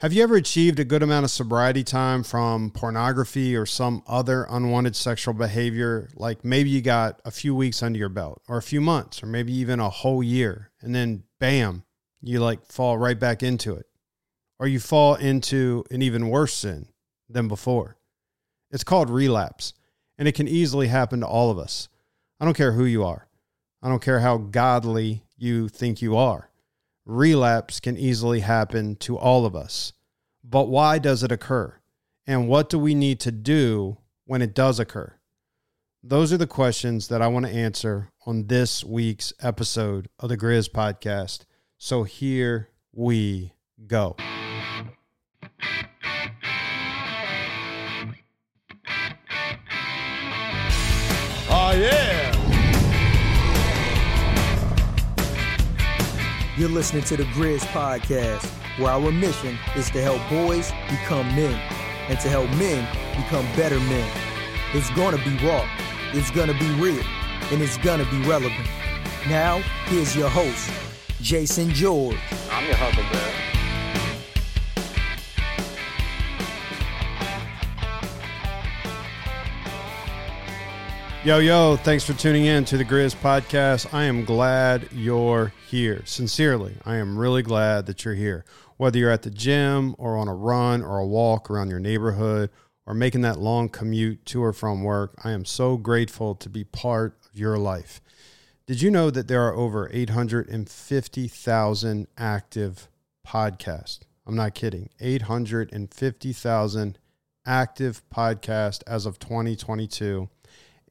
Have you ever achieved a good amount of sobriety time from pornography or some other unwanted sexual behavior? Like maybe you got a few weeks under your belt, or a few months, or maybe even a whole year, and then bam, you like fall right back into it. Or you fall into an even worse sin than before. It's called relapse, and it can easily happen to all of us. I don't care who you are, I don't care how godly you think you are relapse can easily happen to all of us. But why does it occur? And what do we need to do when it does occur? Those are the questions that I want to answer on this week's episode of the Grizz podcast. So here we go. Oh, yeah. You're listening to the Grizz Podcast, where our mission is to help boys become men and to help men become better men. It's gonna be raw, it's gonna be real, and it's gonna be relevant. Now, here's your host, Jason George. I'm your Huckleberry. Yo, yo, thanks for tuning in to the Grizz podcast. I am glad you're here. Sincerely, I am really glad that you're here. Whether you're at the gym or on a run or a walk around your neighborhood or making that long commute to or from work, I am so grateful to be part of your life. Did you know that there are over 850,000 active podcasts? I'm not kidding. 850,000 active podcasts as of 2022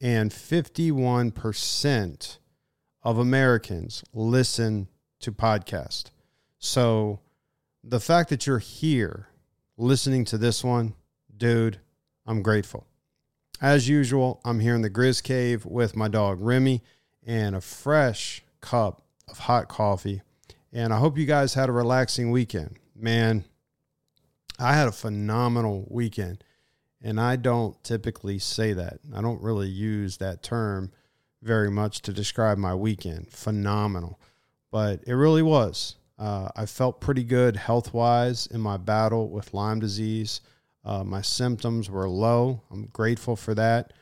and 51% of Americans listen to podcasts. So the fact that you're here listening to this one, dude, I'm grateful. As usual, I'm here in the Grizz Cave with my dog Remy and a fresh cup of hot coffee. And I hope you guys had a relaxing weekend. Man, I had a phenomenal weekend. And I don't typically say that. I don't really use that term very much to describe my weekend. Phenomenal. But it really was. Uh, I felt pretty good health wise in my battle with Lyme disease. Uh, my symptoms were low. I'm grateful for that.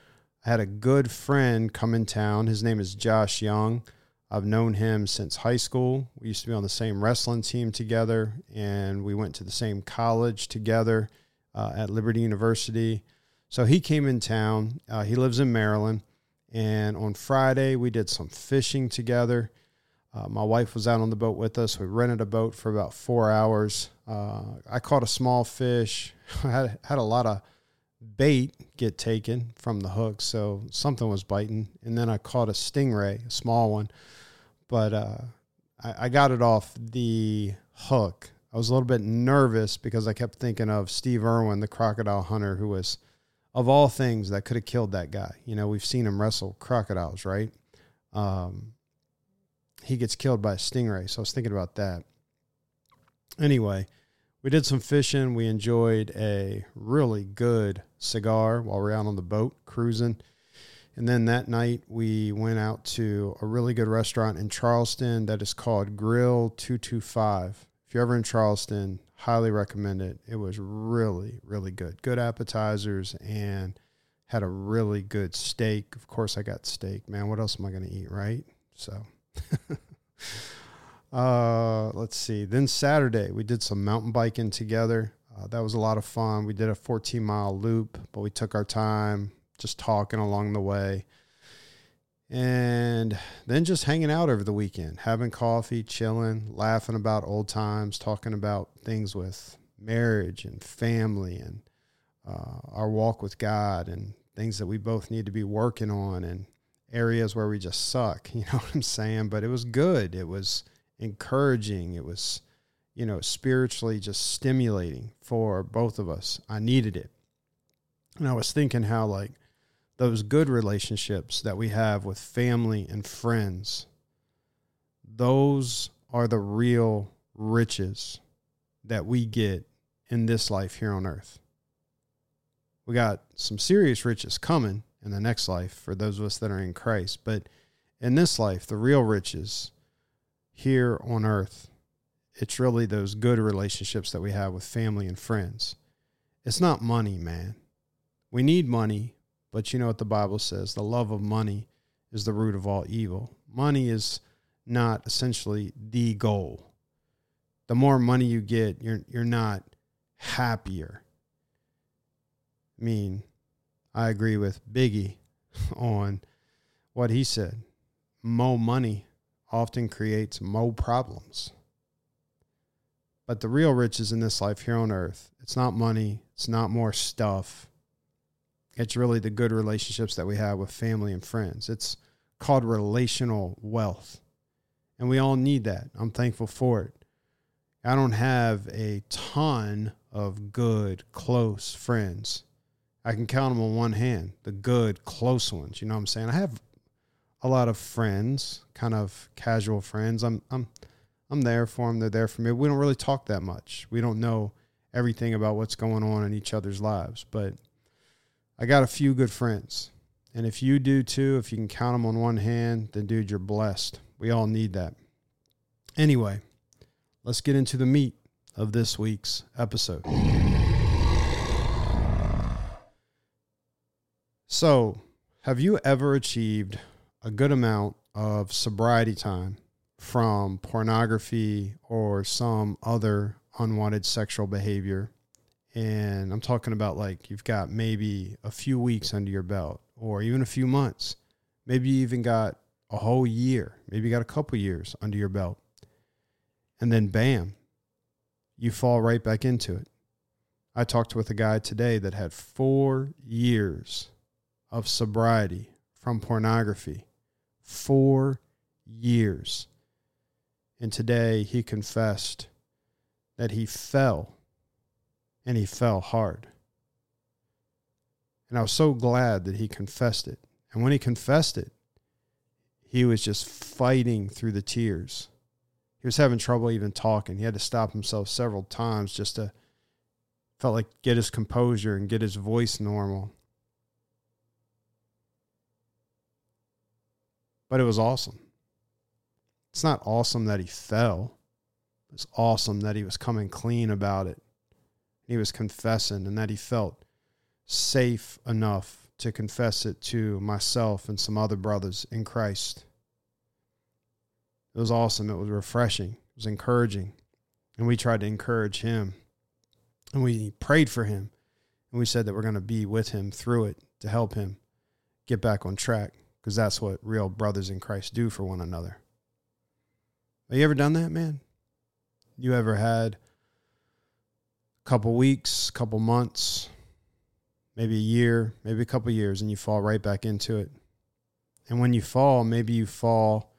I had a good friend come in town. His name is Josh Young. I've known him since high school. We used to be on the same wrestling team together, and we went to the same college together uh, at Liberty University. So he came in town. Uh, he lives in Maryland. And on Friday, we did some fishing together. Uh, my wife was out on the boat with us. We rented a boat for about four hours. Uh, I caught a small fish. I had, had a lot of bait get taken from the hook, so something was biting. And then I caught a stingray, a small one. But uh, I, I got it off the hook I was a little bit nervous because I kept thinking of Steve Irwin, the crocodile hunter, who was, of all things, that could have killed that guy. You know, we've seen him wrestle crocodiles, right? Um, he gets killed by a stingray. So I was thinking about that. Anyway, we did some fishing. We enjoyed a really good cigar while we we're out on the boat cruising. And then that night, we went out to a really good restaurant in Charleston that is called Grill 225 if you're ever in Charleston, highly recommend it. It was really, really good. Good appetizers and had a really good steak. Of course, I got steak, man. What else am I going to eat, right? So, uh, let's see. Then Saturday, we did some mountain biking together. Uh, that was a lot of fun. We did a 14 mile loop, but we took our time just talking along the way and then just hanging out over the weekend, having coffee, chilling, laughing about old times, talking about things with marriage and family and uh, our walk with God and things that we both need to be working on and areas where we just suck. You know what I'm saying? But it was good. It was encouraging. It was, you know, spiritually just stimulating for both of us. I needed it. And I was thinking how, like, those good relationships that we have with family and friends, those are the real riches that we get in this life here on earth. We got some serious riches coming in the next life for those of us that are in Christ, but in this life, the real riches here on earth it's really those good relationships that we have with family and friends. It's not money, man. We need money, but you know what the Bible says the love of money is the root of all evil. Money is not essentially the goal. The more money you get, you're you're not happier. I mean, I agree with Biggie on what he said. More money often creates more problems. But the real riches in this life here on earth, it's not money, it's not more stuff. It's really the good relationships that we have with family and friends. It's called relational wealth. And we all need that. I'm thankful for it. I don't have a ton of good, close friends. I can count them on one hand, the good, close ones. You know what I'm saying? I have a lot of friends, kind of casual friends. I'm I'm I'm there for them. They're there for me. We don't really talk that much. We don't know everything about what's going on in each other's lives, but I got a few good friends. And if you do too, if you can count them on one hand, then dude, you're blessed. We all need that. Anyway, let's get into the meat of this week's episode. So, have you ever achieved a good amount of sobriety time from pornography or some other unwanted sexual behavior. And I'm talking about like you've got maybe a few weeks under your belt or even a few months. Maybe you even got a whole year. Maybe you got a couple years under your belt. And then bam, you fall right back into it. I talked with a guy today that had four years of sobriety from pornography. Four years. And today he confessed that he fell and he fell hard. And I was so glad that he confessed it. And when he confessed it, he was just fighting through the tears. He was having trouble even talking. He had to stop himself several times just to felt like get his composure and get his voice normal. But it was awesome. It's not awesome that he fell. It's awesome that he was coming clean about it. He was confessing and that he felt safe enough to confess it to myself and some other brothers in Christ. It was awesome. It was refreshing. It was encouraging. And we tried to encourage him. And we prayed for him. And we said that we're going to be with him through it to help him get back on track because that's what real brothers in Christ do for one another. Have you ever done that, man? You ever had couple weeks, couple months, maybe a year, maybe a couple years, and you fall right back into it? And when you fall, maybe you fall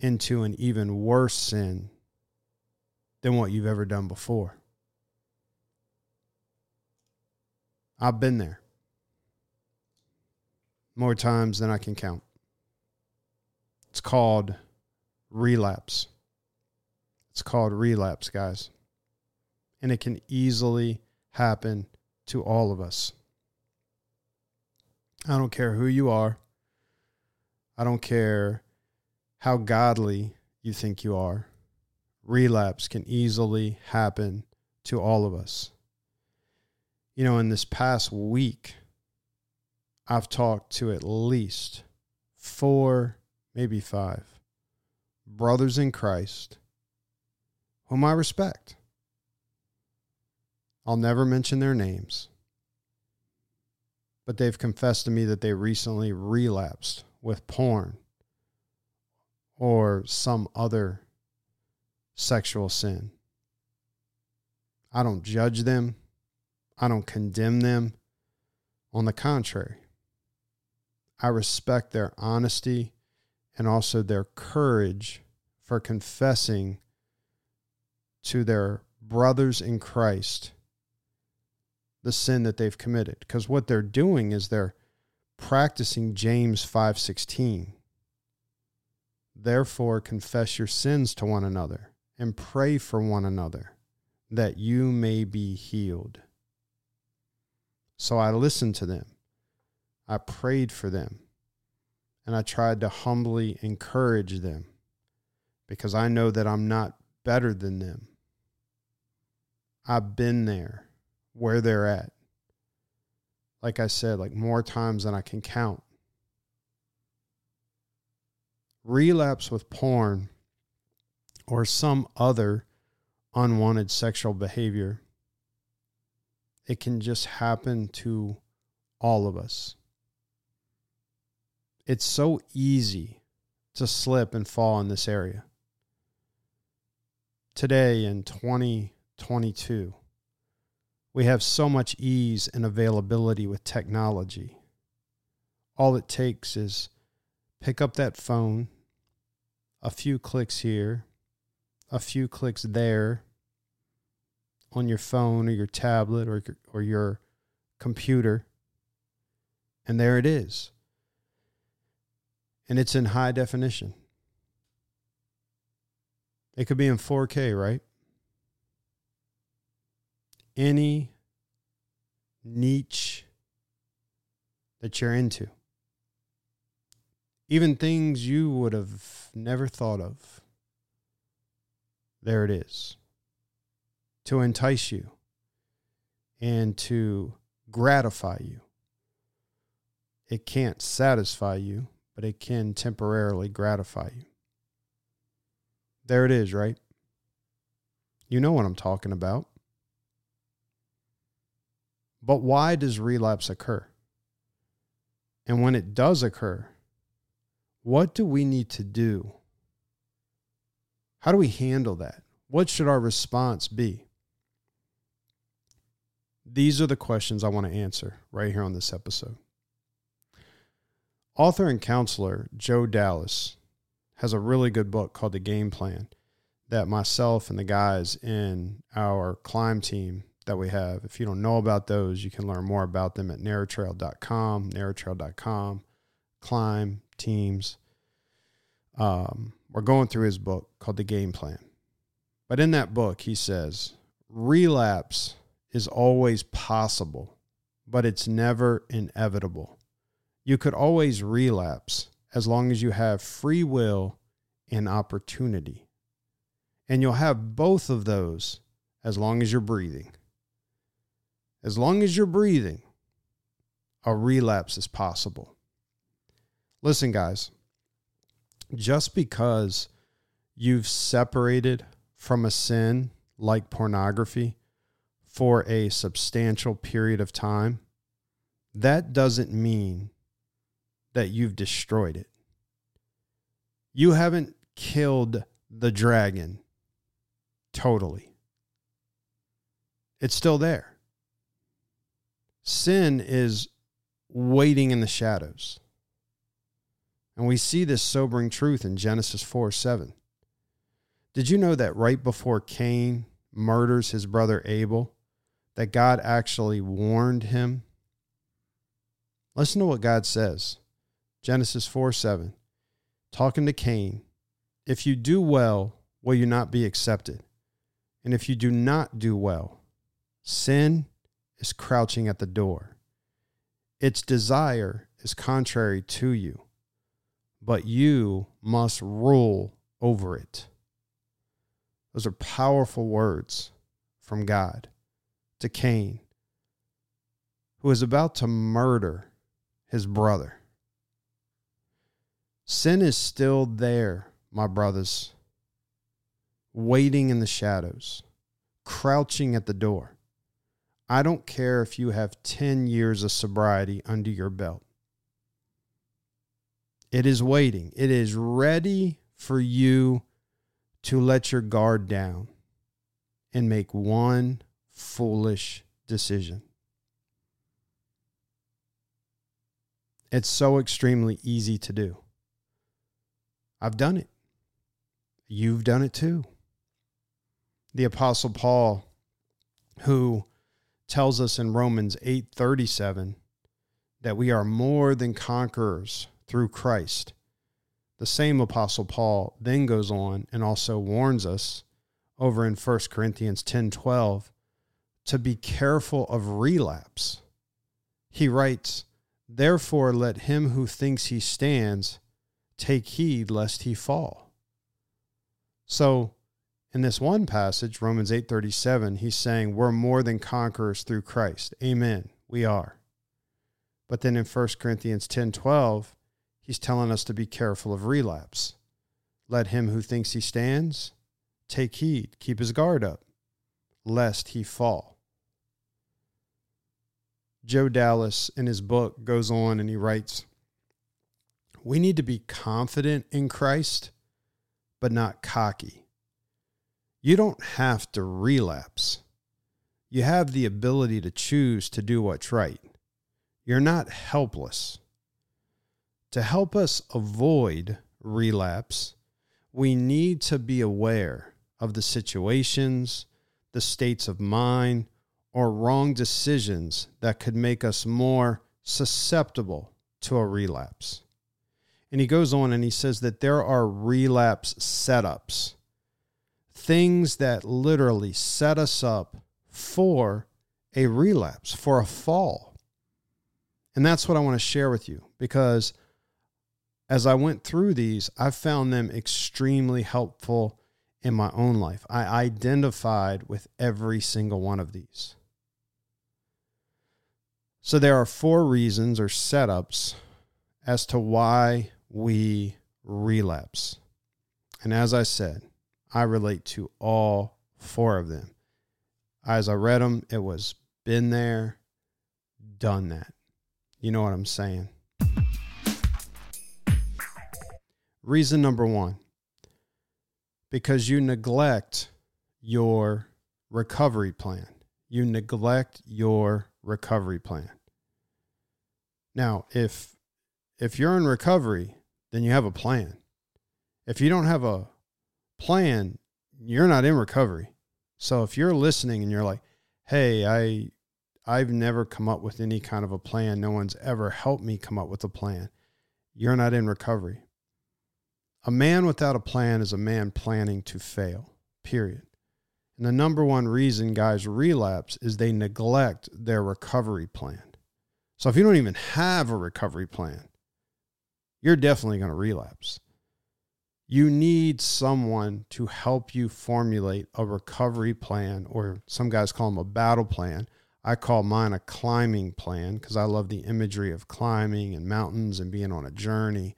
into an even worse sin than what you've ever done before. I've been there more times than I can count. It's called relapse. It's called relapse, guys. And it can easily happen to all of us. I don't care who you are. I don't care how godly you think you are. Relapse can easily happen to all of us. You know, in this past week, I've talked to at least four, maybe five brothers in Christ whom I respect. I'll never mention their names, but they've confessed to me that they recently relapsed with porn or some other sexual sin. I don't judge them. I don't condemn them. On the contrary, I respect their honesty and also their courage for confessing to their brothers in Christ the sin that they've committed. Because what they're doing is they're practicing James 5:16 Therefore confess your sins to one another and pray for one another that you may be healed. So I listened to them. I prayed for them. And I tried to humbly encourage them because I know that I'm not better than them. I've been there where they're at. Like I said, like more times than I can count. Relapse with porn or some other unwanted sexual behavior, it can just happen to all of us. It's so easy to slip and fall in this area. Today in 2022, we have so much ease and availability with technology. All it takes is pick up that phone, a few clicks here, a few clicks there on your phone or your tablet or, or your computer, and there it is. And it's in high definition. It could be in 4K, right? Any niche that you're into. Even things you would have never thought of. There it is. To entice you and to gratify you. It can't satisfy you, but it can temporarily gratify you. There it is, right? You know what I'm talking about. But why does relapse occur? And when it does occur, what do we need to do? How do we handle that? What should our response be? These are the questions I want to answer right here on this episode. Author and counselor Joe Dallas has a really good book called The Game Plan that myself and the guys in our climb team that we have, if you don't know about those, you can learn more about them at narrowtrail.com, narrowtrail.com, climb teams. Um, we're going through his book called The Game Plan. But in that book, he says relapse is always possible, but it's never inevitable. You could always relapse as long as you have free will and opportunity. And you'll have both of those as long as you're breathing. As long as you're breathing, a relapse is possible. Listen, guys, just because you've separated from a sin like pornography for a substantial period of time, that doesn't mean that you've destroyed it. You haven't killed the dragon totally, it's still there. Sin is waiting in the shadows. And we see this sobering truth in Genesis 4 7. Did you know that right before Cain murders his brother Abel, that God actually warned him? Listen to what God says. Genesis 4 7. Talking to Cain, if you do well, will you not be accepted? And if you do not do well, sin is crouching at the door. Its desire is contrary to you, but you must rule over it. Those are powerful words from God to Cain, who is about to murder his brother. Sin is still there, my brothers, waiting in the shadows, crouching at the door. I don't care if you have 10 years of sobriety under your belt. It is waiting. It is ready for you to let your guard down and make one foolish decision. It's so extremely easy to do. I've done it. You've done it too. The apostle Paul who tells us in Romans 8:37 that we are more than conquerors through Christ. The same apostle Paul then goes on and also warns us over in 1 Corinthians 10:12 to be careful of relapse. He writes, "Therefore let him who thinks he stands take heed lest he fall." So, In this one passage, Romans 8:37, he's saying we're more than conquerors through Christ. Amen. We are. But then in 1 Corinthians 10:12, he's telling us to be careful of relapse. Let him who thinks he stands take heed, keep his guard up, lest he fall. Joe Dallas in his book goes on and he writes, We need to be confident in Christ, but not cocky. You don't have to relapse. You have the ability to choose to do what's right. You're not helpless. To help us avoid relapse, we need to be aware of the situations, the states of mind, or wrong decisions that could make us more susceptible to a relapse. And he goes on and he says that there are relapse setups, things that literally set us up for a relapse, for a fall. And that's what I want to share with you because as I went through these, I found them extremely helpful in my own life. I identified with every single one of these. So there are four reasons or setups as to why we relapse. And as I said, I relate to all four of them. As I read them, it was been there, done that. You know what I'm saying? Reason number one because you neglect your recovery plan. You neglect your recovery plan. Now, if if you're in recovery, then you have a plan. If you don't have a plan, you're not in recovery. So if you're listening and you're like, "Hey, I I've never come up with any kind of a plan. No one's ever helped me come up with a plan." You're not in recovery. A man without a plan is a man planning to fail. Period. And the number one reason guys relapse is they neglect their recovery plan. So if you don't even have a recovery plan, you're definitely going to relapse. You need someone to help you formulate a recovery plan, or some guys call them a battle plan. I call mine a climbing plan because I love the imagery of climbing and mountains and being on a journey.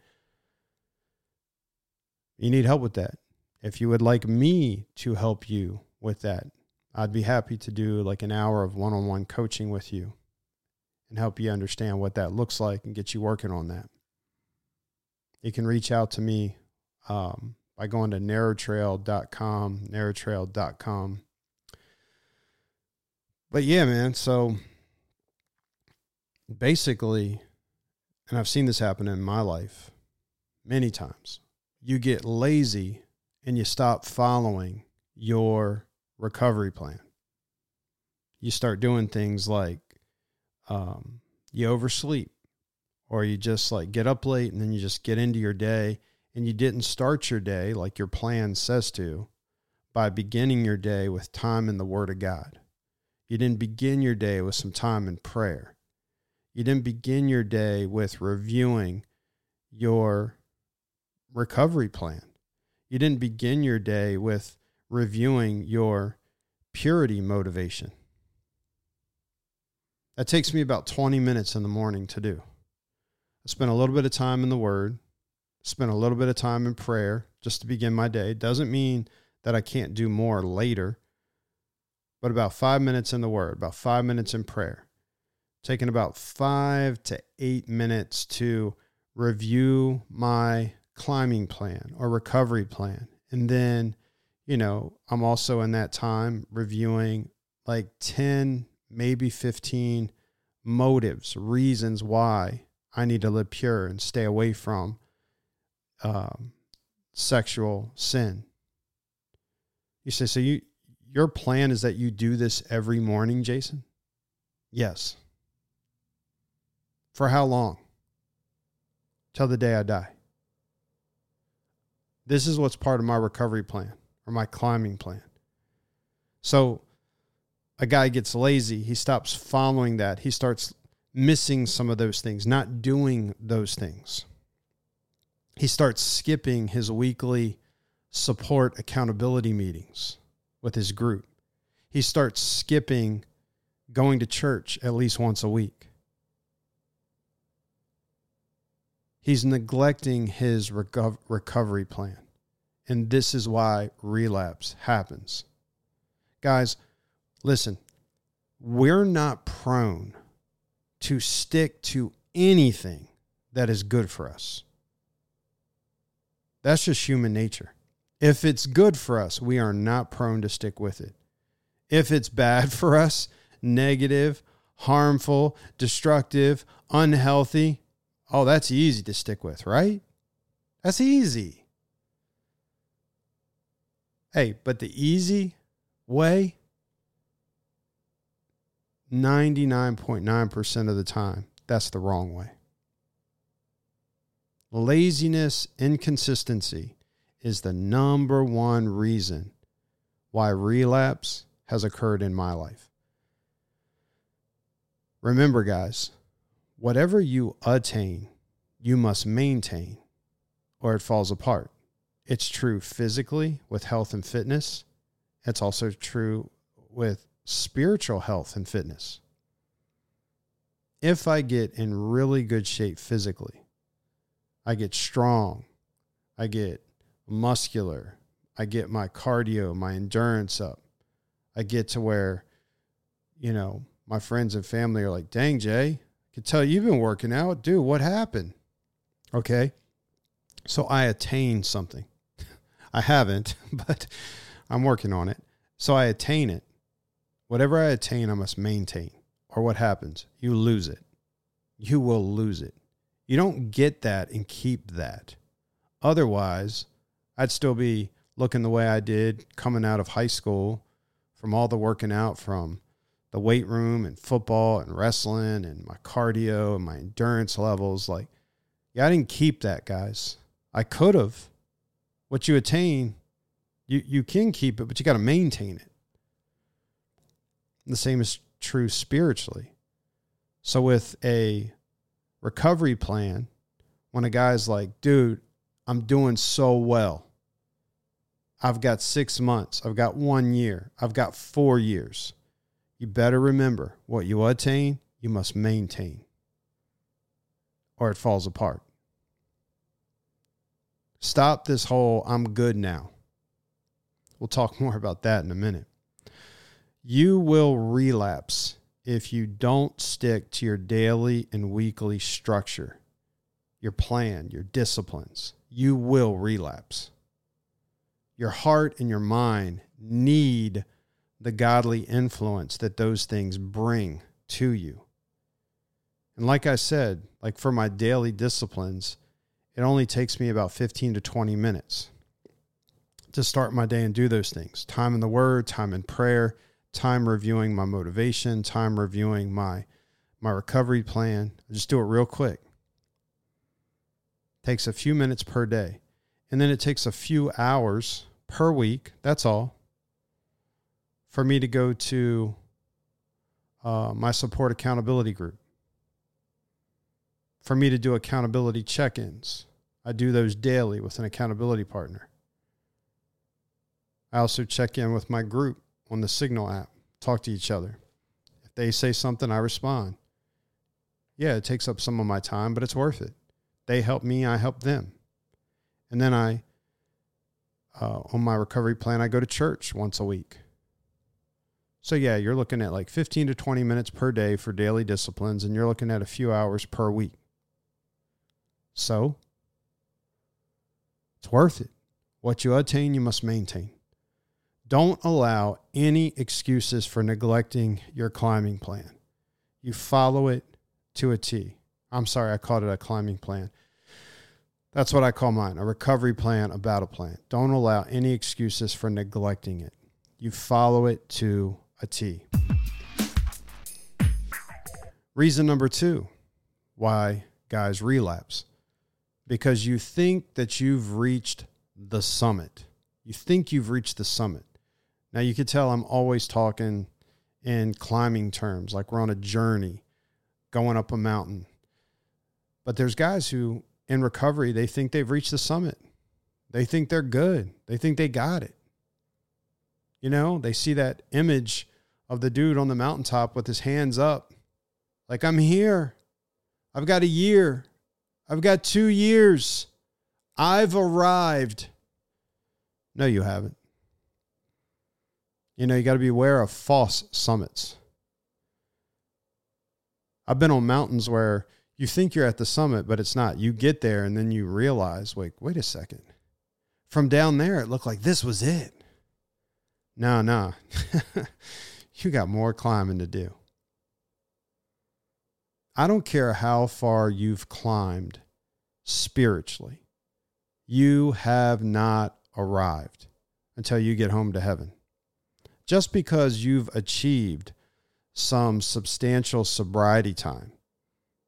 You need help with that. If you would like me to help you with that. I'd be happy to do like an hour of one on one coaching with you and help you understand what that looks like and get you working on that. You can reach out to me um, by going to narrowtrail.com, narrowtrail.com. But yeah, man, so basically, and I've seen this happen in my life many times, you get lazy and you stop following your recovery plan. You start doing things like um, you oversleep, or you just like get up late and then you just get into your day and you didn't start your day like your plan says to by beginning your day with time in the Word of God. You didn't begin your day with some time in prayer. You didn't begin your day with reviewing your recovery plan. You didn't begin your day with reviewing your purity motivation. That takes me about 20 minutes in the morning to do. I spend a little bit of time in the Word, spend a little bit of time in prayer just to begin my day. Doesn't mean that I can't do more later, but about five minutes in the Word, about five minutes in prayer. Taking about five to eight minutes to review my climbing plan or recovery plan. And then you know, I'm also in that time reviewing like 10, maybe 15 motives, reasons why I need to live pure and stay away from um, sexual sin. You say, so you your plan is that you do this every morning, Jason? Yes. For how long? Till the day I die. This is what's part of my recovery plan or my climbing plan. So a guy gets lazy, he stops following that, he starts missing some of those things, not doing those things. He starts skipping his weekly support accountability meetings with his group. He starts skipping going to church at least once a week. He's neglecting his reco- recovery plan. And this is why relapse happens. Guys, listen, we're not prone to stick to anything that is good for us. That's just human nature. If it's good for us, we are not prone to stick with it. If it's bad for us, negative, harmful, destructive, unhealthy, oh, that's easy to stick with, right? That's easy. Hey, but the easy way, 99.9% of the time, that's the wrong way. Laziness, inconsistency is the number one reason why relapse has occurred in my life. Remember, guys, whatever you attain, you must maintain, or it falls apart. It's true physically with health and fitness, it's also true with spiritual health and fitness. If I get in really good shape physically, I get strong, I get muscular, I get my cardio, my endurance up. I get to where, you know, my friends and family are like, dang, Jay, I could tell you've been working out. Dude, what happened? Okay. So I attain something. I haven't, but I'm working on it. So I attain it. Whatever I attain, I must maintain. Or what happens? You lose it. You will lose it. You don't get that and keep that. Otherwise, I'd still be looking the way I did coming out of high school from all the working out from the weight room and football and wrestling and my cardio and my endurance levels. Like, yeah, I didn't keep that, guys. I could have. What you attain, you, you can keep it, but you got to maintain it. The same is true spiritually. So, with a recovery plan, when a guy's like, dude, I'm doing so well. I've got six months. I've got one year. I've got four years. You better remember what you attain, you must maintain, or it falls apart. Stop this whole I'm good now. We'll talk more about that in a minute. You will relapse if you don't stick to your daily and weekly structure, your plan, your disciplines. You will relapse. Your heart and your mind need the godly influence that those things bring to you. And like I said, like for my daily disciplines, it only takes me about 15 to 20 minutes to start my day and do those things. Time in the word, time in prayer, time reviewing my motivation, time reviewing my my recovery plan. I just do it real quick. Takes a few minutes per day. And then it takes a few hours per week, that's all, for me to go to uh, my support accountability group, for me to do accountability check ins. I do those daily with an accountability partner. I also check in with my group on the Signal app, talk to each other. If they say something, I respond. Yeah, it takes up some of my time, but it's worth it. They help me, I help them. And then I, uh, on my recovery plan, I go to church once a week. So, yeah, you're looking at like 15 to 20 minutes per day for daily disciplines, and you're looking at a few hours per week. So, it's worth it. What you attain, you must maintain. Don't allow any excuses for neglecting your climbing plan. You follow it to a T. I'm sorry, I called it a climbing plan. That's what I call mine a recovery plan, a battle plan. Don't allow any excuses for neglecting it. You follow it to a T. Reason number two why guys relapse because you think that you've reached the summit. You think you've reached the summit. Now, you could tell I'm always talking in climbing terms, like we're on a journey going up a mountain. But there's guys who, in recovery, they think they've reached the summit. They think they're good. They think they got it. You know, they see that image of the dude on the mountaintop with his hands up, like, I'm here. I've got a year. I've got two years. I've arrived. No, you haven't. You know, you got to be aware of false summits. I've been on mountains where you think you're at the summit, but it's not. You get there and then you realize, wait, wait a second. From down there, it looked like this was it. No, no. you got more climbing to do. I don't care how far you've climbed spiritually, you have not arrived until you get home to heaven. Just because you've achieved some substantial sobriety time,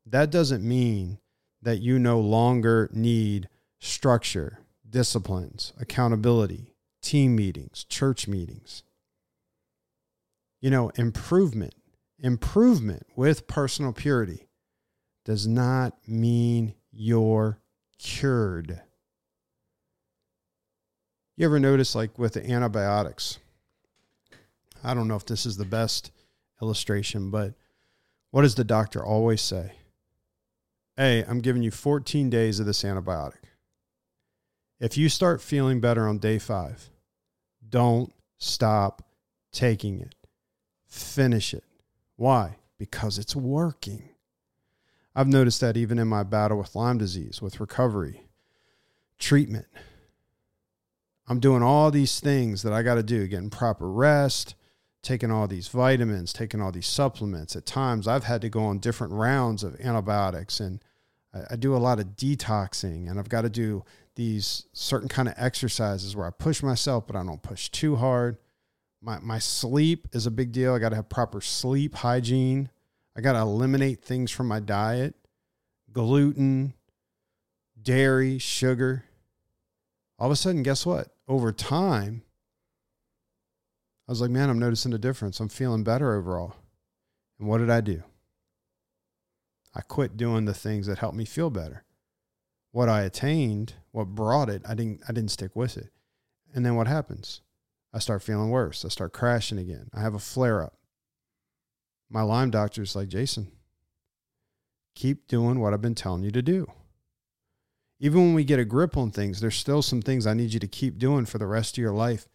that doesn't mean that you no longer need structure, disciplines, accountability, team meetings, church meetings. You know, improvement, improvement with personal purity does not mean you're cured. You ever notice, like with the antibiotics? I don't know if this is the best illustration, but what does the doctor always say? Hey, I'm giving you 14 days of this antibiotic. If you start feeling better on day five, don't stop taking it. Finish it. Why? Because it's working. I've noticed that even in my battle with Lyme disease, with recovery, treatment. I'm doing all these things that I got to do, getting proper rest, taking all these vitamins, taking all these supplements. At times, I've had to go on different rounds of antibiotics, and I, I do a lot of detoxing, and I've got to do these certain kind of exercises where I push myself, but I don't push too hard. My my sleep is a big deal. I got to have proper sleep hygiene. I got to eliminate things from my diet gluten, dairy, sugar. All of a sudden, guess what? Over time, I was like, man, I'm noticing a difference. I'm feeling better overall. And what did I do? I quit doing the things that helped me feel better. What I attained, what brought it, I didn't I didn't stick with it. And then what happens? I start feeling worse. I start crashing again. I have a flare up my Lyme doctor's like, Jason, keep doing what I've been telling you to do. Even when we get a grip on things, there's still some things I need you to keep doing for the rest of your life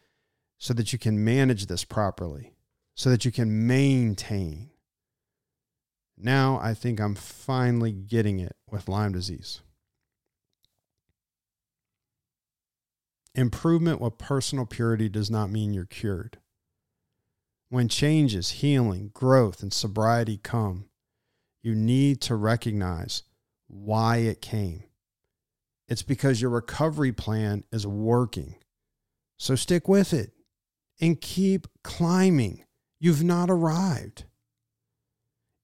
so that you can manage this properly, so that you can maintain. Now I think I'm finally getting it with Lyme disease. Improvement with personal purity does not mean you're cured. When changes, healing, growth, and sobriety come, you need to recognize why it came. It's because your recovery plan is working. So stick with it and keep climbing. You've not arrived.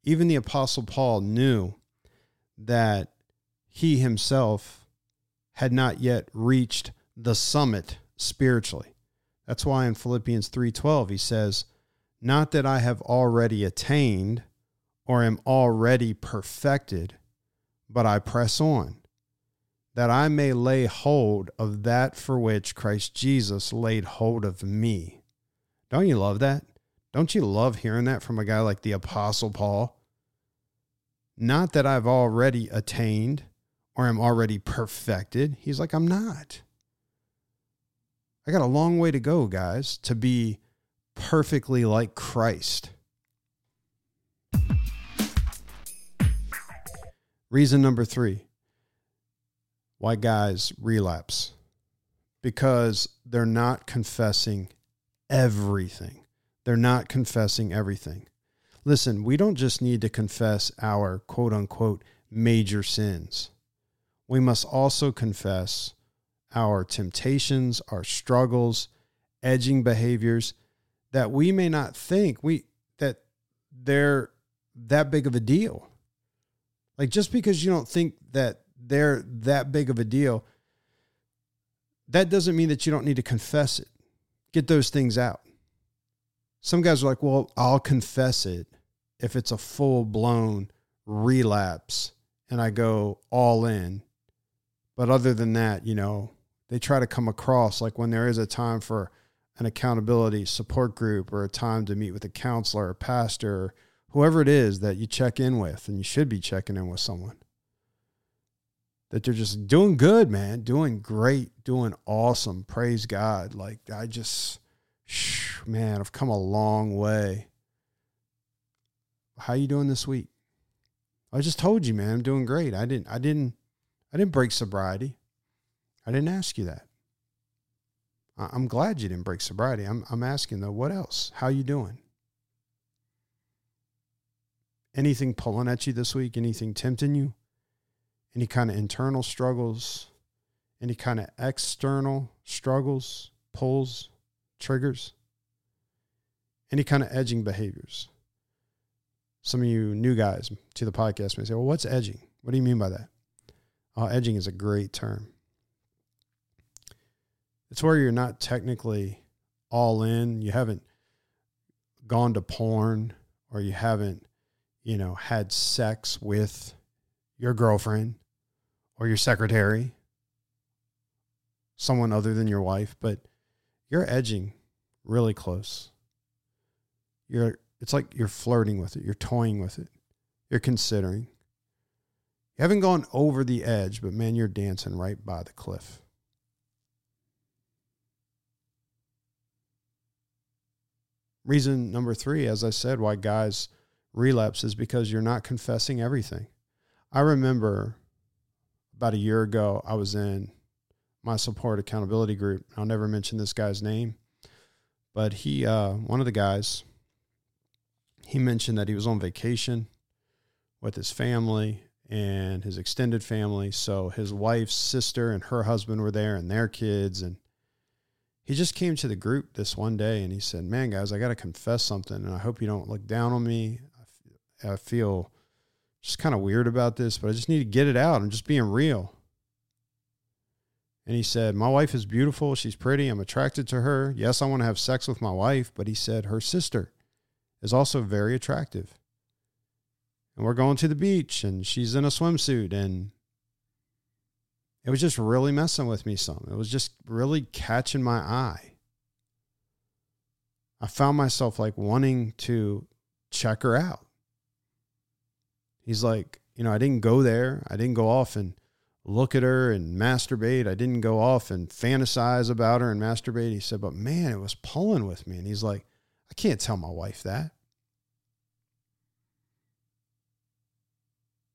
Even the Apostle Paul knew that he himself had not yet reached the summit spiritually. That's why in Philippians 3:12 he says, not that I have already attained or am already perfected, but I press on, that I may lay hold of that for which Christ Jesus laid hold of me. Don't you love that? Don't you love hearing that from a guy like the Apostle Paul? Not that I've already attained or am already perfected. He's like, I'm not. I got a long way to go, guys, to be perfectly like Christ. Reason number three why guys relapse because they're not confessing everything. They're not confessing everything. Listen, we don't just need to confess our quote unquote major sins. We must also confess our temptations, our struggles, edging behaviors, that we may not think we that they're that big of a deal. Like just because you don't think that they're that big of a deal, that doesn't mean that you don't need to confess it. Get those things out. Some guys are like, well, I'll confess it if it's a full blown relapse and I go all in. But other than that, you know, they try to come across like when there is a time for an accountability support group or a time to meet with a counselor or pastor or whoever it is that you check in with and you should be checking in with someone that they're just doing good man. Doing great. Doing awesome. Praise god. Like i just man i've come a long way. How you doing this week? I just told you man i'm doing great. I didn't i didn't i didn't break sobriety. I didn't ask you that. I'm glad you didn't break sobriety. I'm, I'm asking though what else? How you doing? Anything pulling at you this week? Anything tempting you any kind of internal struggles, any kind of external struggles, pulls, triggers, any kind of edging behaviors. Some of you new guys to the podcast may say, Well, what's edging? What do you mean by that? Oh, edging is a great term. It's where you're not technically all in. You haven't gone to porn or you haven't, you know, had sex with your girlfriend or your secretary, someone other than your wife, but you're edging really close. You're it's like you're flirting with it, you're toying with it, you're considering. You haven't gone over the edge, but man, you're dancing right by the cliff. Reason number three, as I said, why guys relapse is because you're not confessing everything. I remember about a year ago, I was in my support accountability group. I'll never mention this guy's name, but he, uh, one of the guys, he mentioned that he was on vacation with his family and his extended family. So his wife's sister and her husband were there and their kids. And he just came to the group this one day and he said, Man, guys, I got to confess something. And I hope you don't look down on me. I feel just kind of weird about this, but I just need to get it out. I'm just being real. And he said, My wife is beautiful. She's pretty. I'm attracted to her. Yes, I want to have sex with my wife, but he said her sister is also very attractive. And we're going to the beach and she's in a swimsuit. And it was just really messing with me some. It was just really catching my eye. I found myself like wanting to check her out. He's like, you know, I didn't go there. I didn't go off and look at her and masturbate. I didn't go off and fantasize about her and masturbate. He said, but man, it was pulling with me. And he's like, I can't tell my wife that.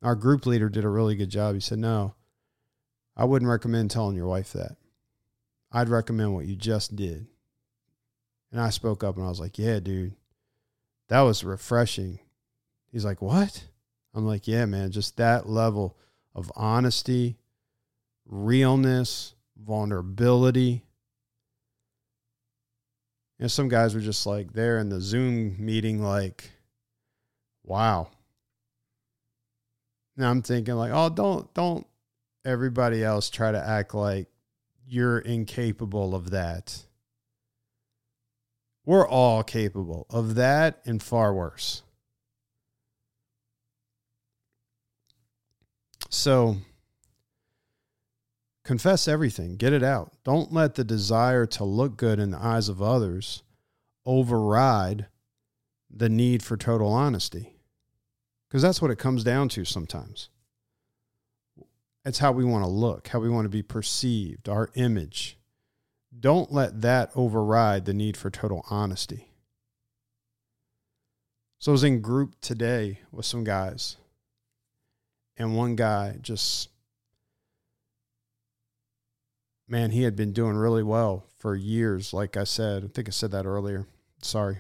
Our group leader did a really good job. He said, no, I wouldn't recommend telling your wife that. I'd recommend what you just did. And I spoke up and I was like, yeah, dude, that was refreshing. He's like, what? I'm like, yeah, man, just that level of honesty, realness, vulnerability. You know, some guys were just like there in the Zoom meeting, like, wow. Now I'm thinking like, oh, don't don't everybody else try to act like you're incapable of that. We're all capable of that and far worse. So confess everything, get it out. Don't let the desire to look good in the eyes of others override the need for total honesty. Because that's what it comes down to sometimes. It's how we want to look, how we want to be perceived, our image. Don't let that override the need for total honesty. So I was in group today with some guys and one guy just man he had been doing really well for years. Like i said i think i said that earlier. Sorry.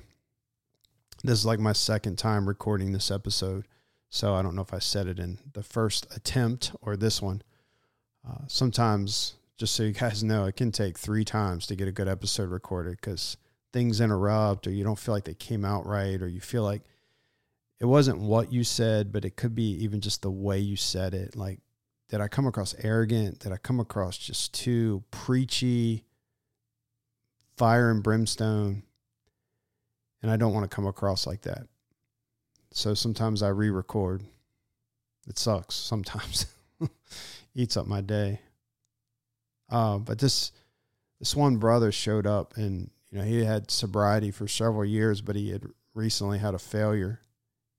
This is like my second time recording this episode so i don't know if i said it in the first attempt or this one. Uh, sometimes just so you guys know it can take three times to get a good episode recorded because things interrupt or you don't feel like they came out right or you feel like it wasn't what you said, but it could be even just the way you said it. Like, did I come across arrogant? Did I come across just too preachy, fire and brimstone? And I don't want to come across like that. So sometimes I re record. It sucks sometimes, eats up my day. Uh, but this this one brother showed up, and you know he had sobriety for several years, but he had recently had a failure,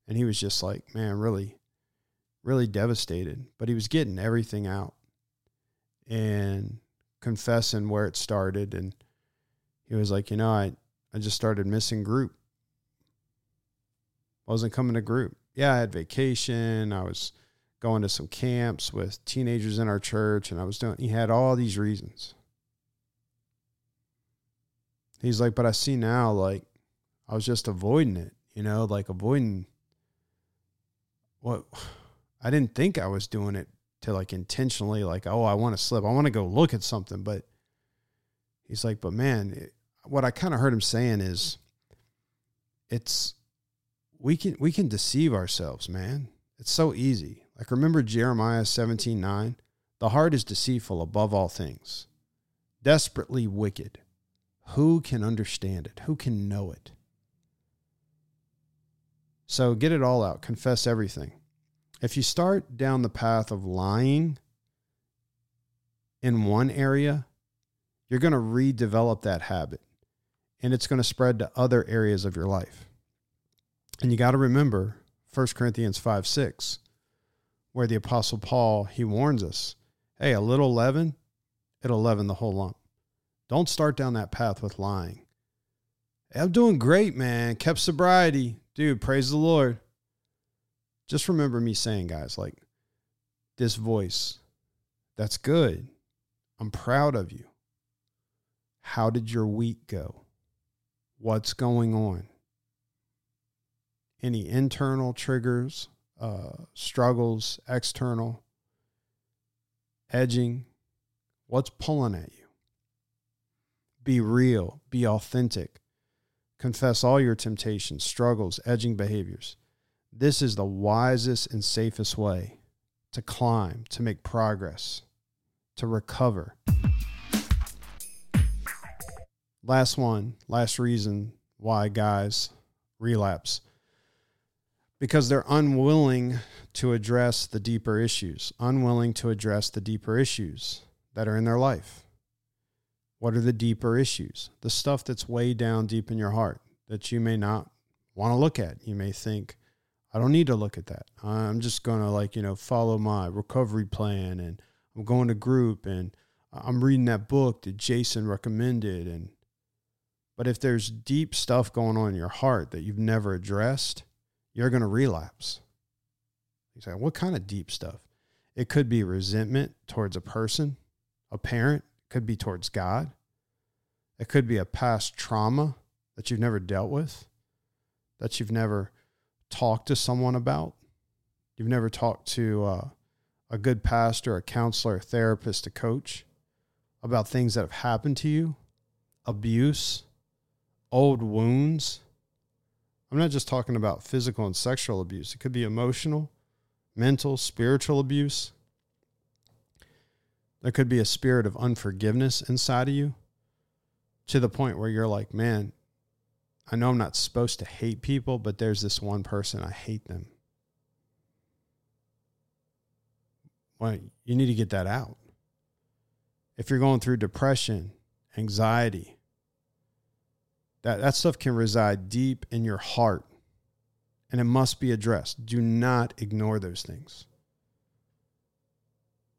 and he was just like, man, really, really devastated. But he was getting everything out and confessing where it started, and he was like, you know, I I just started missing group. I wasn't coming to group. Yeah, I had vacation. I was going to some camps with teenagers in our church, and I was doing. He had all these reasons. He's like, but I see now, like, I was just avoiding it, you know, like avoiding what I didn't think I was doing it to like intentionally, like, oh, I want to slip. I want to go look at something. But he's like, but man, it, what I kind of heard him saying is it's, we can, we can deceive ourselves, man. It's so easy. Like, remember Jeremiah 17 9? The heart is deceitful above all things, desperately wicked. Who can understand it? Who can know it? So get it all out, confess everything. If you start down the path of lying in one area, you're going to redevelop that habit and it's going to spread to other areas of your life. And you got to remember 1 Corinthians 5 6, where the Apostle Paul, he warns us hey, a little leaven, it'll leaven the whole lump. Don't start down that path with lying. Hey, I'm doing great, man. Kept sobriety. Dude, praise the Lord. Just remember me saying, guys, like this voice, that's good. I'm proud of you. How did your week go? What's going on? Any internal triggers, uh, struggles, external, edging? What's pulling at you? Be real, be authentic. Confess all your temptations, struggles, edging behaviors. This is the wisest and safest way to climb, to make progress, to recover. Last one, last reason why guys relapse because they're unwilling to address the deeper issues, unwilling to address the deeper issues that are in their life. What are the deeper issues? The stuff that's way down deep in your heart that you may not want to look at. You may think, I don't need to look at that. I'm just going to, like, you know, follow my recovery plan and I'm going to group and I'm reading that book that Jason recommended. And, but if there's deep stuff going on in your heart that you've never addressed, you're going to relapse. You say, what kind of deep stuff? It could be resentment towards a person, a parent, could be towards God. It could be a past trauma that you've never dealt with, that you've never talked to someone about. You've never talked to uh, a good pastor, a counselor, a therapist, a coach about things that have happened to you, abuse, old wounds. I'm not just talking about physical and sexual abuse, it could be emotional, mental, spiritual abuse. There could be a spirit of unforgiveness inside of you to the point where you're like, man, I know I'm not supposed to hate people, but there's this one person, I hate them. Well, you need to get that out. If you're going through depression, anxiety, that, that stuff can reside deep in your heart and it must be addressed. Do not ignore those things.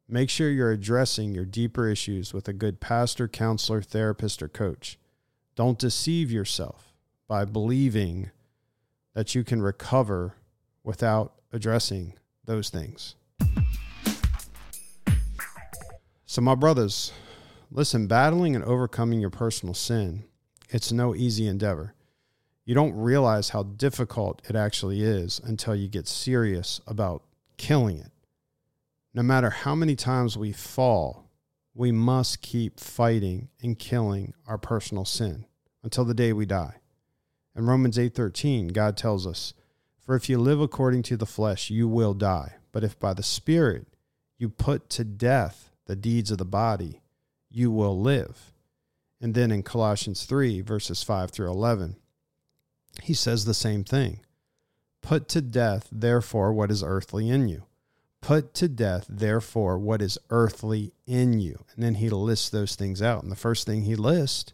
Make sure you're addressing your deeper issues with a good pastor, counselor, therapist, or coach. Don't deceive yourself by believing that you can recover without addressing those things. So, my brothers, listen, battling and overcoming your personal sin, it's no easy endeavor. You don't realize how difficult it actually is until you get serious about killing it no matter how many times we fall, we must keep fighting and killing our personal sin until the day we die. In Romans 8:13, God tells us, "For if you live according to the flesh, you will die, but if by the Spirit you put to death the deeds of the body, you will live." And then in Colossians 3 verses 5 through 11, he says the same thing. Put to death, therefore, what is earthly in you Put to death, therefore, what is earthly in you. And then he lists those things out. And the first thing he lists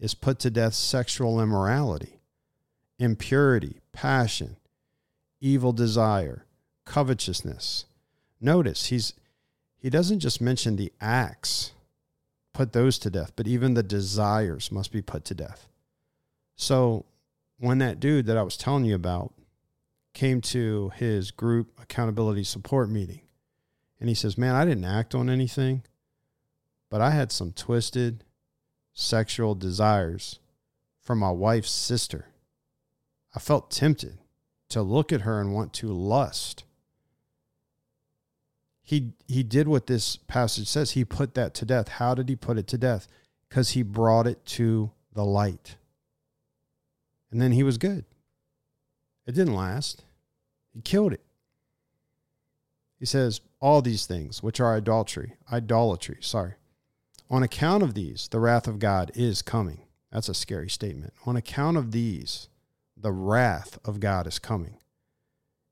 is put to death sexual immorality, impurity, passion, evil desire, covetousness. Notice he's he doesn't just mention the acts, put those to death, but even the desires must be put to death. So when that dude that I was telling you about came to his group accountability support meeting and he says, Man, I didn't act on anything, but I had some twisted sexual desires from my wife's sister. I felt tempted to look at her and want to lust. He he did what this passage says. He put that to death. How did he put it to death? Because he brought it to the light. And then he was good. It didn't last. He killed it. He says, all these things, which are idolatry, idolatry, sorry. On account of these, the wrath of God is coming. That's a scary statement. On account of these, the wrath of God is coming.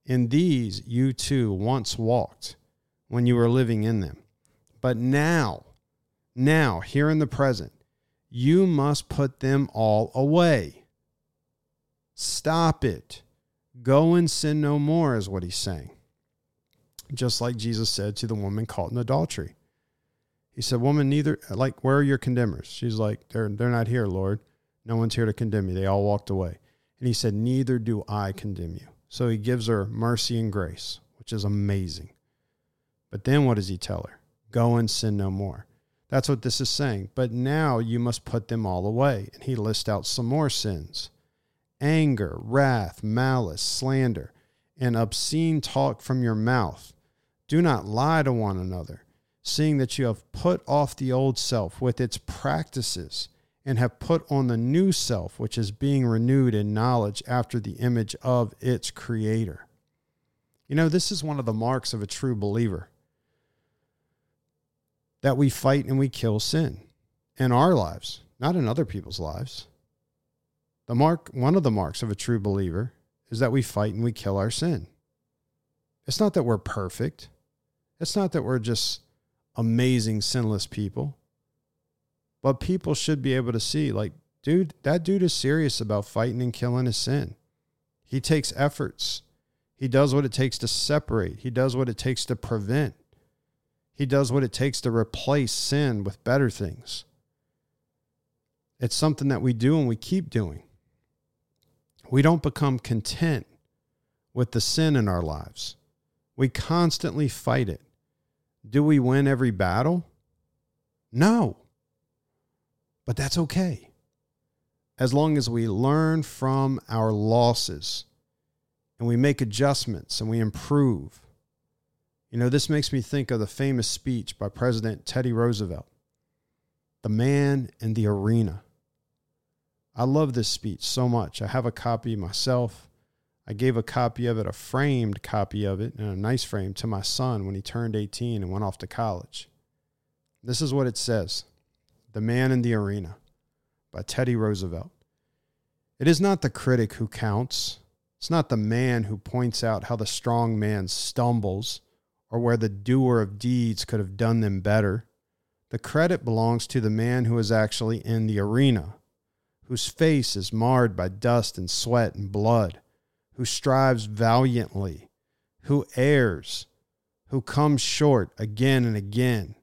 In these you too once walked when you were living in them. But now, now, here in the present, you must put them all away. Stop it. Go and sin no more, is what he's saying. Just like Jesus said to the woman caught in adultery. He said, Woman, neither, like, where are your condemners? She's like, They're, they're not here, Lord. No one's here to condemn you. They all walked away. And he said, Neither do I condemn you. So he gives her mercy and grace, which is amazing. But then what does he tell her? Go and sin no more. That's what this is saying. But now you must put them all away. And he lists out some more sins anger, wrath, malice, slander, and obscene talk from your mouth. Do not lie to one another, seeing that you have put off the old self with its practices and have put on the new self, which is being renewed in knowledge after the image of its creator. You know, this is one of the marks of a true believer that we fight and we kill sin in our lives, not in other people's lives. The mark, one of the marks of a true believer is that we fight and we kill our sin. It's not that we're perfect. It's not that we're just amazing, sinless people. But people should be able to see, like, dude, that dude is serious about fighting and killing his sin. He takes efforts. He does what it takes to separate. He does what it takes to prevent. He does what it takes to replace sin with better things. It's something that we do and we keep doing. We don't become content with the sin in our lives. We constantly fight it. Do we win every battle? No. But that's okay. As long as we learn from our losses and we make adjustments and we improve. You know, this makes me think of the famous speech by President Teddy Roosevelt The Man in the Arena. I love this speech so much. I have a copy myself. I gave a copy of it, a framed copy of it, in a nice frame, to my son when he turned 18 and went off to college. This is what it says The Man in the Arena by Teddy Roosevelt. It is not the critic who counts. It's not the man who points out how the strong man stumbles or where the doer of deeds could have done them better. The credit belongs to the man who is actually in the arena whose face is marred by dust and sweat and blood, who strives valiantly, who errs, who comes short again and again,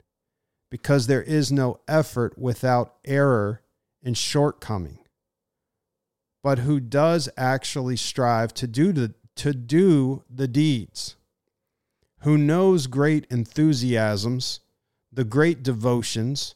because there is no effort without error and shortcoming, but who does actually strive to do the, to do the deeds, who knows great enthusiasms, the great devotions,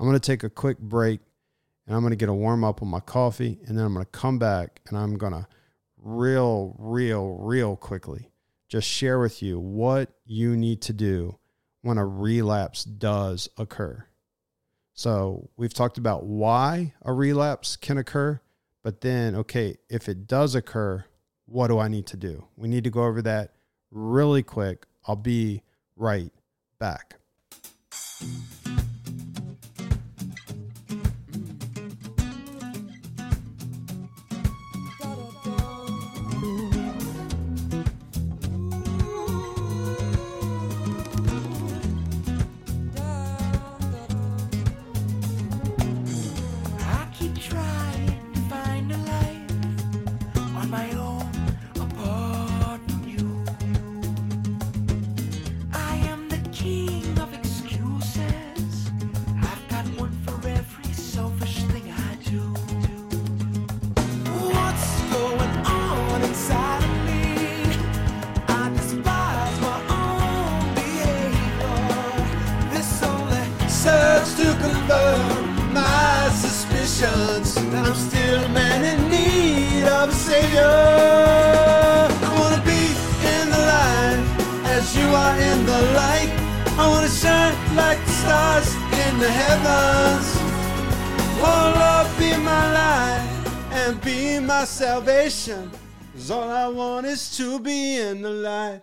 I'm going to take a quick break and I'm going to get a warm up on my coffee and then I'm going to come back and I'm going to real, real, real quickly just share with you what you need to do when a relapse does occur. So, we've talked about why a relapse can occur, but then, okay, if it does occur, what do I need to do? We need to go over that really quick. I'll be right back. My salvation. 'Cause all I want is to be in the light.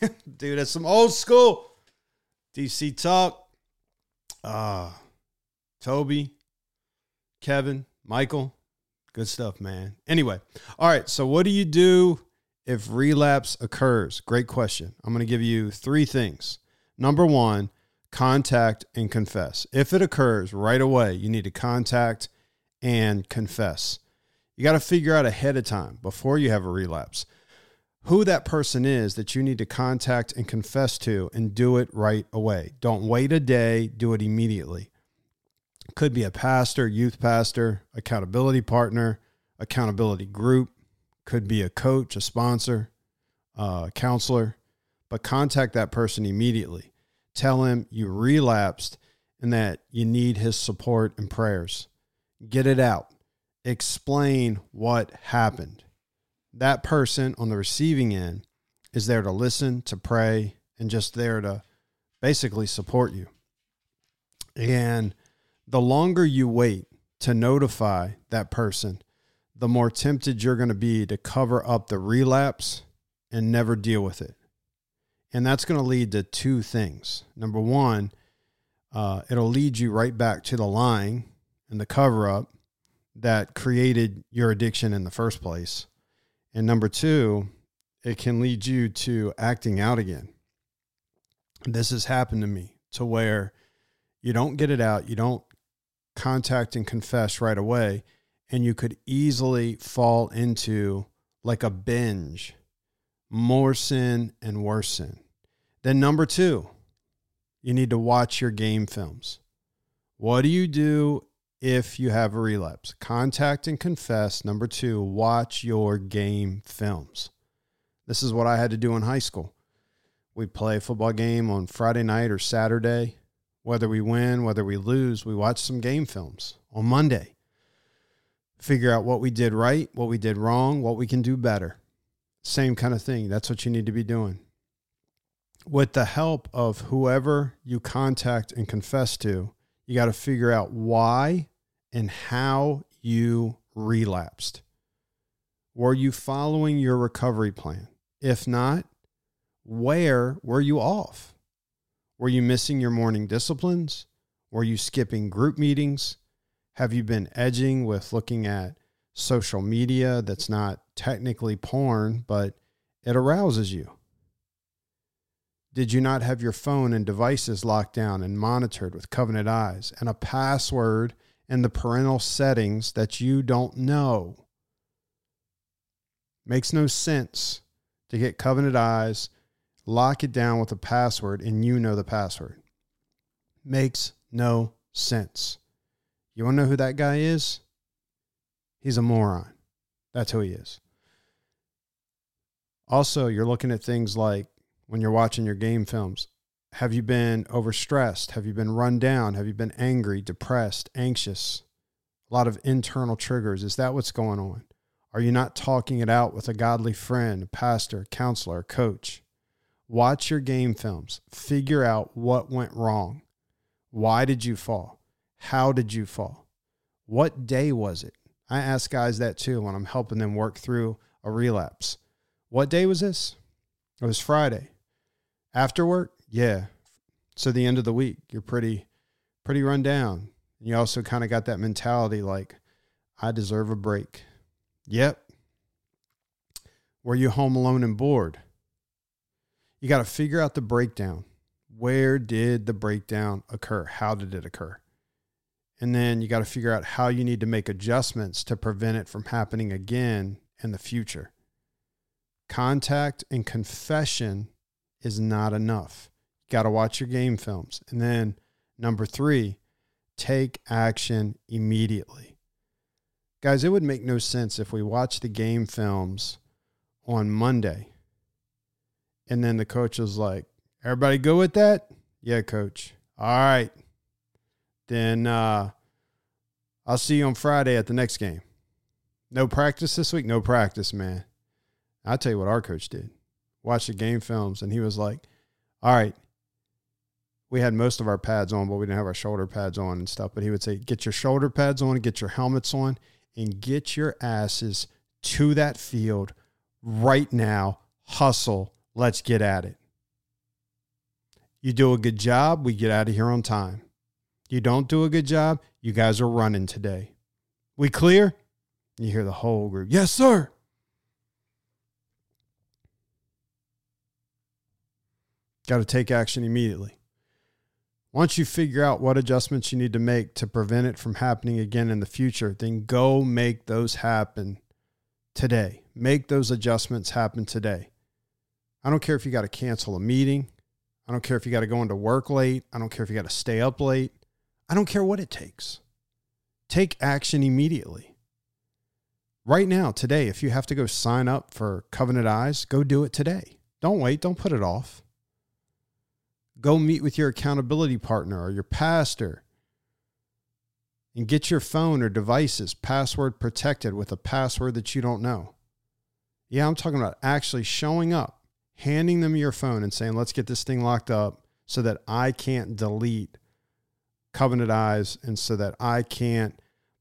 Dude, that's some old school DC talk. Ah, Toby, Kevin, Michael, good stuff, man. Anyway, all right. So, what do you do if relapse occurs? Great question. I'm going to give you three things. Number one, contact and confess. If it occurs right away, you need to contact and confess. You got to figure out ahead of time before you have a relapse who that person is that you need to contact and confess to and do it right away. Don't wait a day, do it immediately. Could be a pastor, youth pastor, accountability partner, accountability group, could be a coach, a sponsor, a counselor, but contact that person immediately. Tell him you relapsed and that you need his support and prayers. Get it out. Explain what happened that person on the receiving end is there to listen, to pray, and just there to basically support you. And the longer you wait to notify that person, the more tempted you're going to be to cover up the relapse and never deal with it. And that's going to lead to two things. Number one, uh, it'll lead you right back to the lying and the cover up that created your addiction in the first place. And number two, it can lead you to acting out again. This has happened to me to where you don't get it out, you don't contact and confess right away, and you could easily fall into like a binge, more sin and worse sin. Then, number two, you need to watch your game films. What do you do if you have a relapse. Contact and confess. Number two, watch your game films. This is what I had to do in high school. We'd play a football game on Friday night or Saturday. Whether we win, whether we lose, we watch some game films on Monday. Figure out what we did right, what we did wrong, what we can do better. Same kind of thing. That's what you need to be doing. With the help of whoever you contact and confess to, you got to figure out why and how you relapsed. Were you following your recovery plan? If not, where were you off? Were you missing your morning disciplines? Were you skipping group meetings? Have you been edging with looking at social media that's not technically porn, but it arouses you? Did you not have your phone and devices locked down and monitored with covenant eyes and a password and the parental settings that you don't know? Makes no sense to get covenant eyes, lock it down with a password, and you know the password. Makes no sense. You want to know who that guy is? He's a moron. That's who he is. Also, you're looking at things like when you're watching your game films. Have you been overstressed? Have you been run down? Have you been angry, depressed, anxious? A lot of internal triggers. Is that what's going on? Are you not talking it out with a godly friend, pastor, counselor, coach? Watch your game films. Figure out what went wrong. Why did you fall? How did you fall? What day was it? I ask guys that too when I'm helping them work through a relapse. What day was this? It was Friday. After work? Yeah. So the end of the week, you're pretty pretty run down. You also kind of got that mentality like I deserve a break. Yep. Were you home alone and bored? You got to figure out the breakdown. Where did the breakdown occur? How did it occur? And then you got to figure out how you need to make adjustments to prevent it from happening again in the future. Contact and confession is not enough. Got to watch your game films. And then number three, take action immediately. Guys, it would make no sense if we watch the game films on Monday and then the coach was like, Everybody go with that? Yeah, coach. All right. Then uh, I'll see you on Friday at the next game. No practice this week? No practice, man. I'll tell you what our coach did. Watch the game films, and he was like, All right, we had most of our pads on, but we didn't have our shoulder pads on and stuff. But he would say, Get your shoulder pads on, get your helmets on, and get your asses to that field right now. Hustle. Let's get at it. You do a good job, we get out of here on time. You don't do a good job, you guys are running today. We clear? You hear the whole group, Yes, sir. Got to take action immediately. Once you figure out what adjustments you need to make to prevent it from happening again in the future, then go make those happen today. Make those adjustments happen today. I don't care if you got to cancel a meeting. I don't care if you got to go into work late. I don't care if you got to stay up late. I don't care what it takes. Take action immediately. Right now, today, if you have to go sign up for Covenant Eyes, go do it today. Don't wait. Don't put it off. Go meet with your accountability partner or your pastor and get your phone or devices password protected with a password that you don't know. Yeah, I'm talking about actually showing up handing them your phone and saying, let's get this thing locked up so that I can't delete Covenant Eyes and so that I can't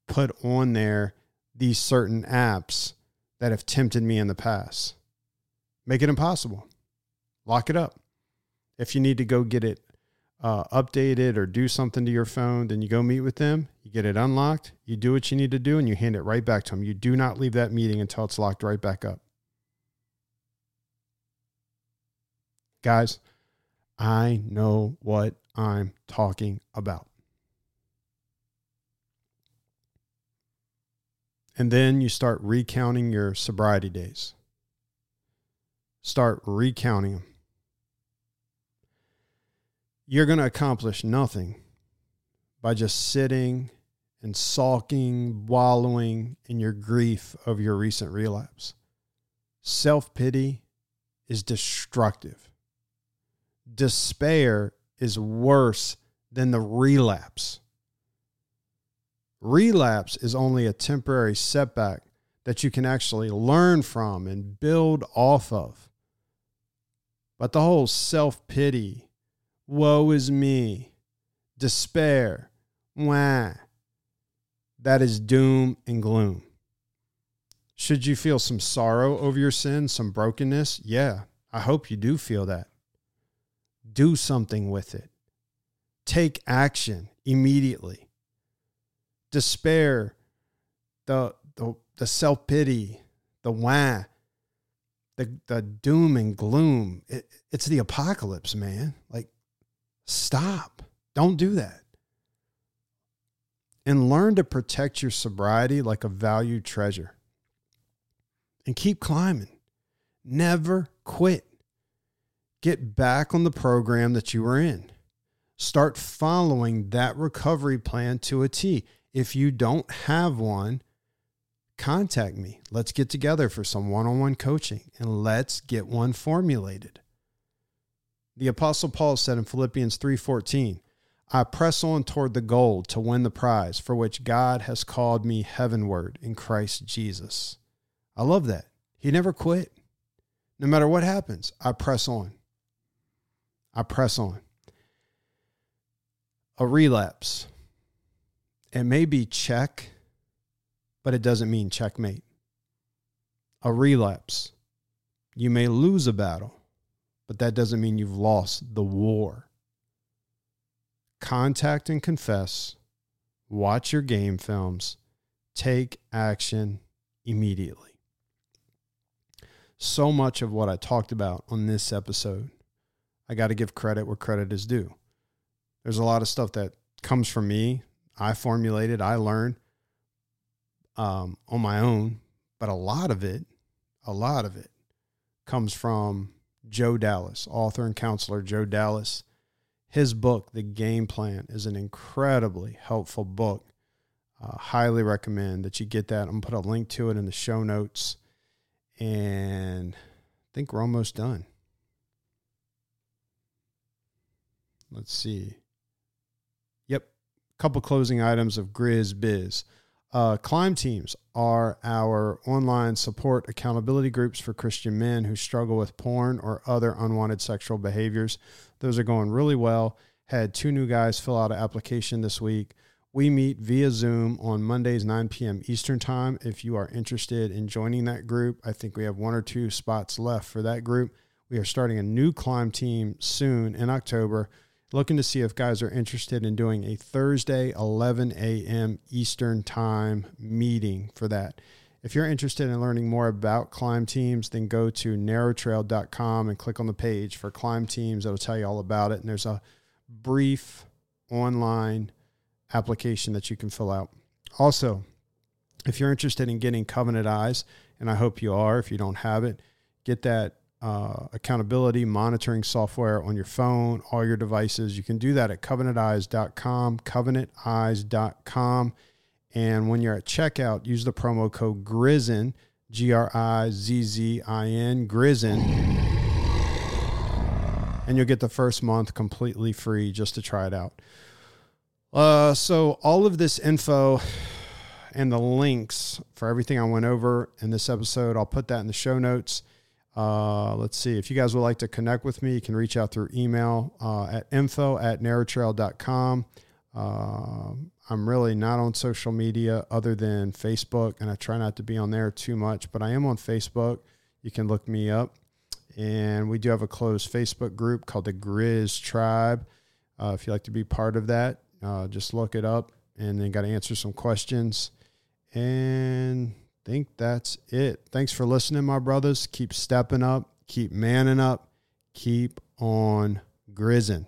put on there these certain apps that have tempted me in the past. Make it impossible. Lock it up. If you need to go get it uh, updated or do something to your phone, then you go meet with them. You get it unlocked. You do what you need to do, and you hand it right back to them. You do not leave that meeting until it's locked right back up. Guys, I know what I'm talking about. And then you start recounting your sobriety days. Start recounting them. You're going to accomplish nothing by just sitting and sulking, wallowing in your grief of your recent relapse. Self pity is destructive despair is worse than the relapse. Relapse is only a temporary setback that you can actually learn from and build off of. But the whole self pity, woe is me, despair, wah, that is doom and gloom. Should you feel some sorrow over your sin, some brokenness? Yeah, I hope you do feel that do something with it. Take action immediately. Despair, the, the, the self pity, the wah, the, the doom and gloom. It, it's the apocalypse, man. Like, stop. Don't do that. And learn to protect your sobriety like a valued treasure. And keep climbing. Never quit. Get back on the program that you were in. Start following that recovery plan to a T. If you don't have one, contact me. Let's get together for some one on one coaching and let's get one formulated. The apostle Paul said in Philippians 3:14, I press on toward the goal to win the prize for which God has called me heavenward in Christ Jesus. I love that. He never quit. No matter what happens, I press on. I press on. A relapse. It may be check, but it doesn't mean checkmate. A relapse. You may lose a battle, but that doesn't mean you've lost the war. Contact and confess. Watch your game films. Take action immediately. So much of what I talked about on this episode, I got to give credit where credit is due. There's a lot of stuff that comes from me. I formulated, I learned um, on my own, but a lot of it, a lot of it comes from Joe Dallas, author and counselor Joe Dallas. His book, The Game Plan, is an incredibly helpful book. Uh, highly recommend that you get that. I'm going to put a link to it in the show notes. And I think we're almost done. Let's see. Yep. Couple closing items of Grizz Biz. Uh, climb teams are our online support accountability groups for Christian men who struggle with porn or other unwanted sexual behaviors. Those are going really well. Had two new guys fill out an application this week. We meet via Zoom on Mondays, 9 p.m. Eastern Time. If you are interested in joining that group, I think we have one or two spots left for that group. We are starting a new climb team soon in October looking to see if guys are interested in doing a Thursday 11 a.m. Eastern Time meeting for that. If you're interested in learning more about climb teams, then go to narrowtrail.com and click on the page for climb teams. It'll tell you all about it. And there's a brief online application that you can fill out. Also, if you're interested in getting Covenant Eyes, and I hope you are, if you don't have it, get that uh, accountability monitoring software on your phone, all your devices. You can do that at covenanteyes.com, covenanteyes.com. And when you're at checkout, use the promo code GRIZZIN, G R I Z Z I N, GRIZZIN, and you'll get the first month completely free just to try it out. Uh, so, all of this info and the links for everything I went over in this episode, I'll put that in the show notes. Uh, let's see. If you guys would like to connect with me, you can reach out through email uh, at info at narrowtrail.com. Uh, I'm really not on social media other than Facebook, and I try not to be on there too much, but I am on Facebook. You can look me up. And we do have a closed Facebook group called the Grizz Tribe. Uh, if you'd like to be part of that, uh, just look it up and then got to answer some questions. And think that's it. Thanks for listening, my brothers. Keep stepping up, keep manning up, keep on grizzing.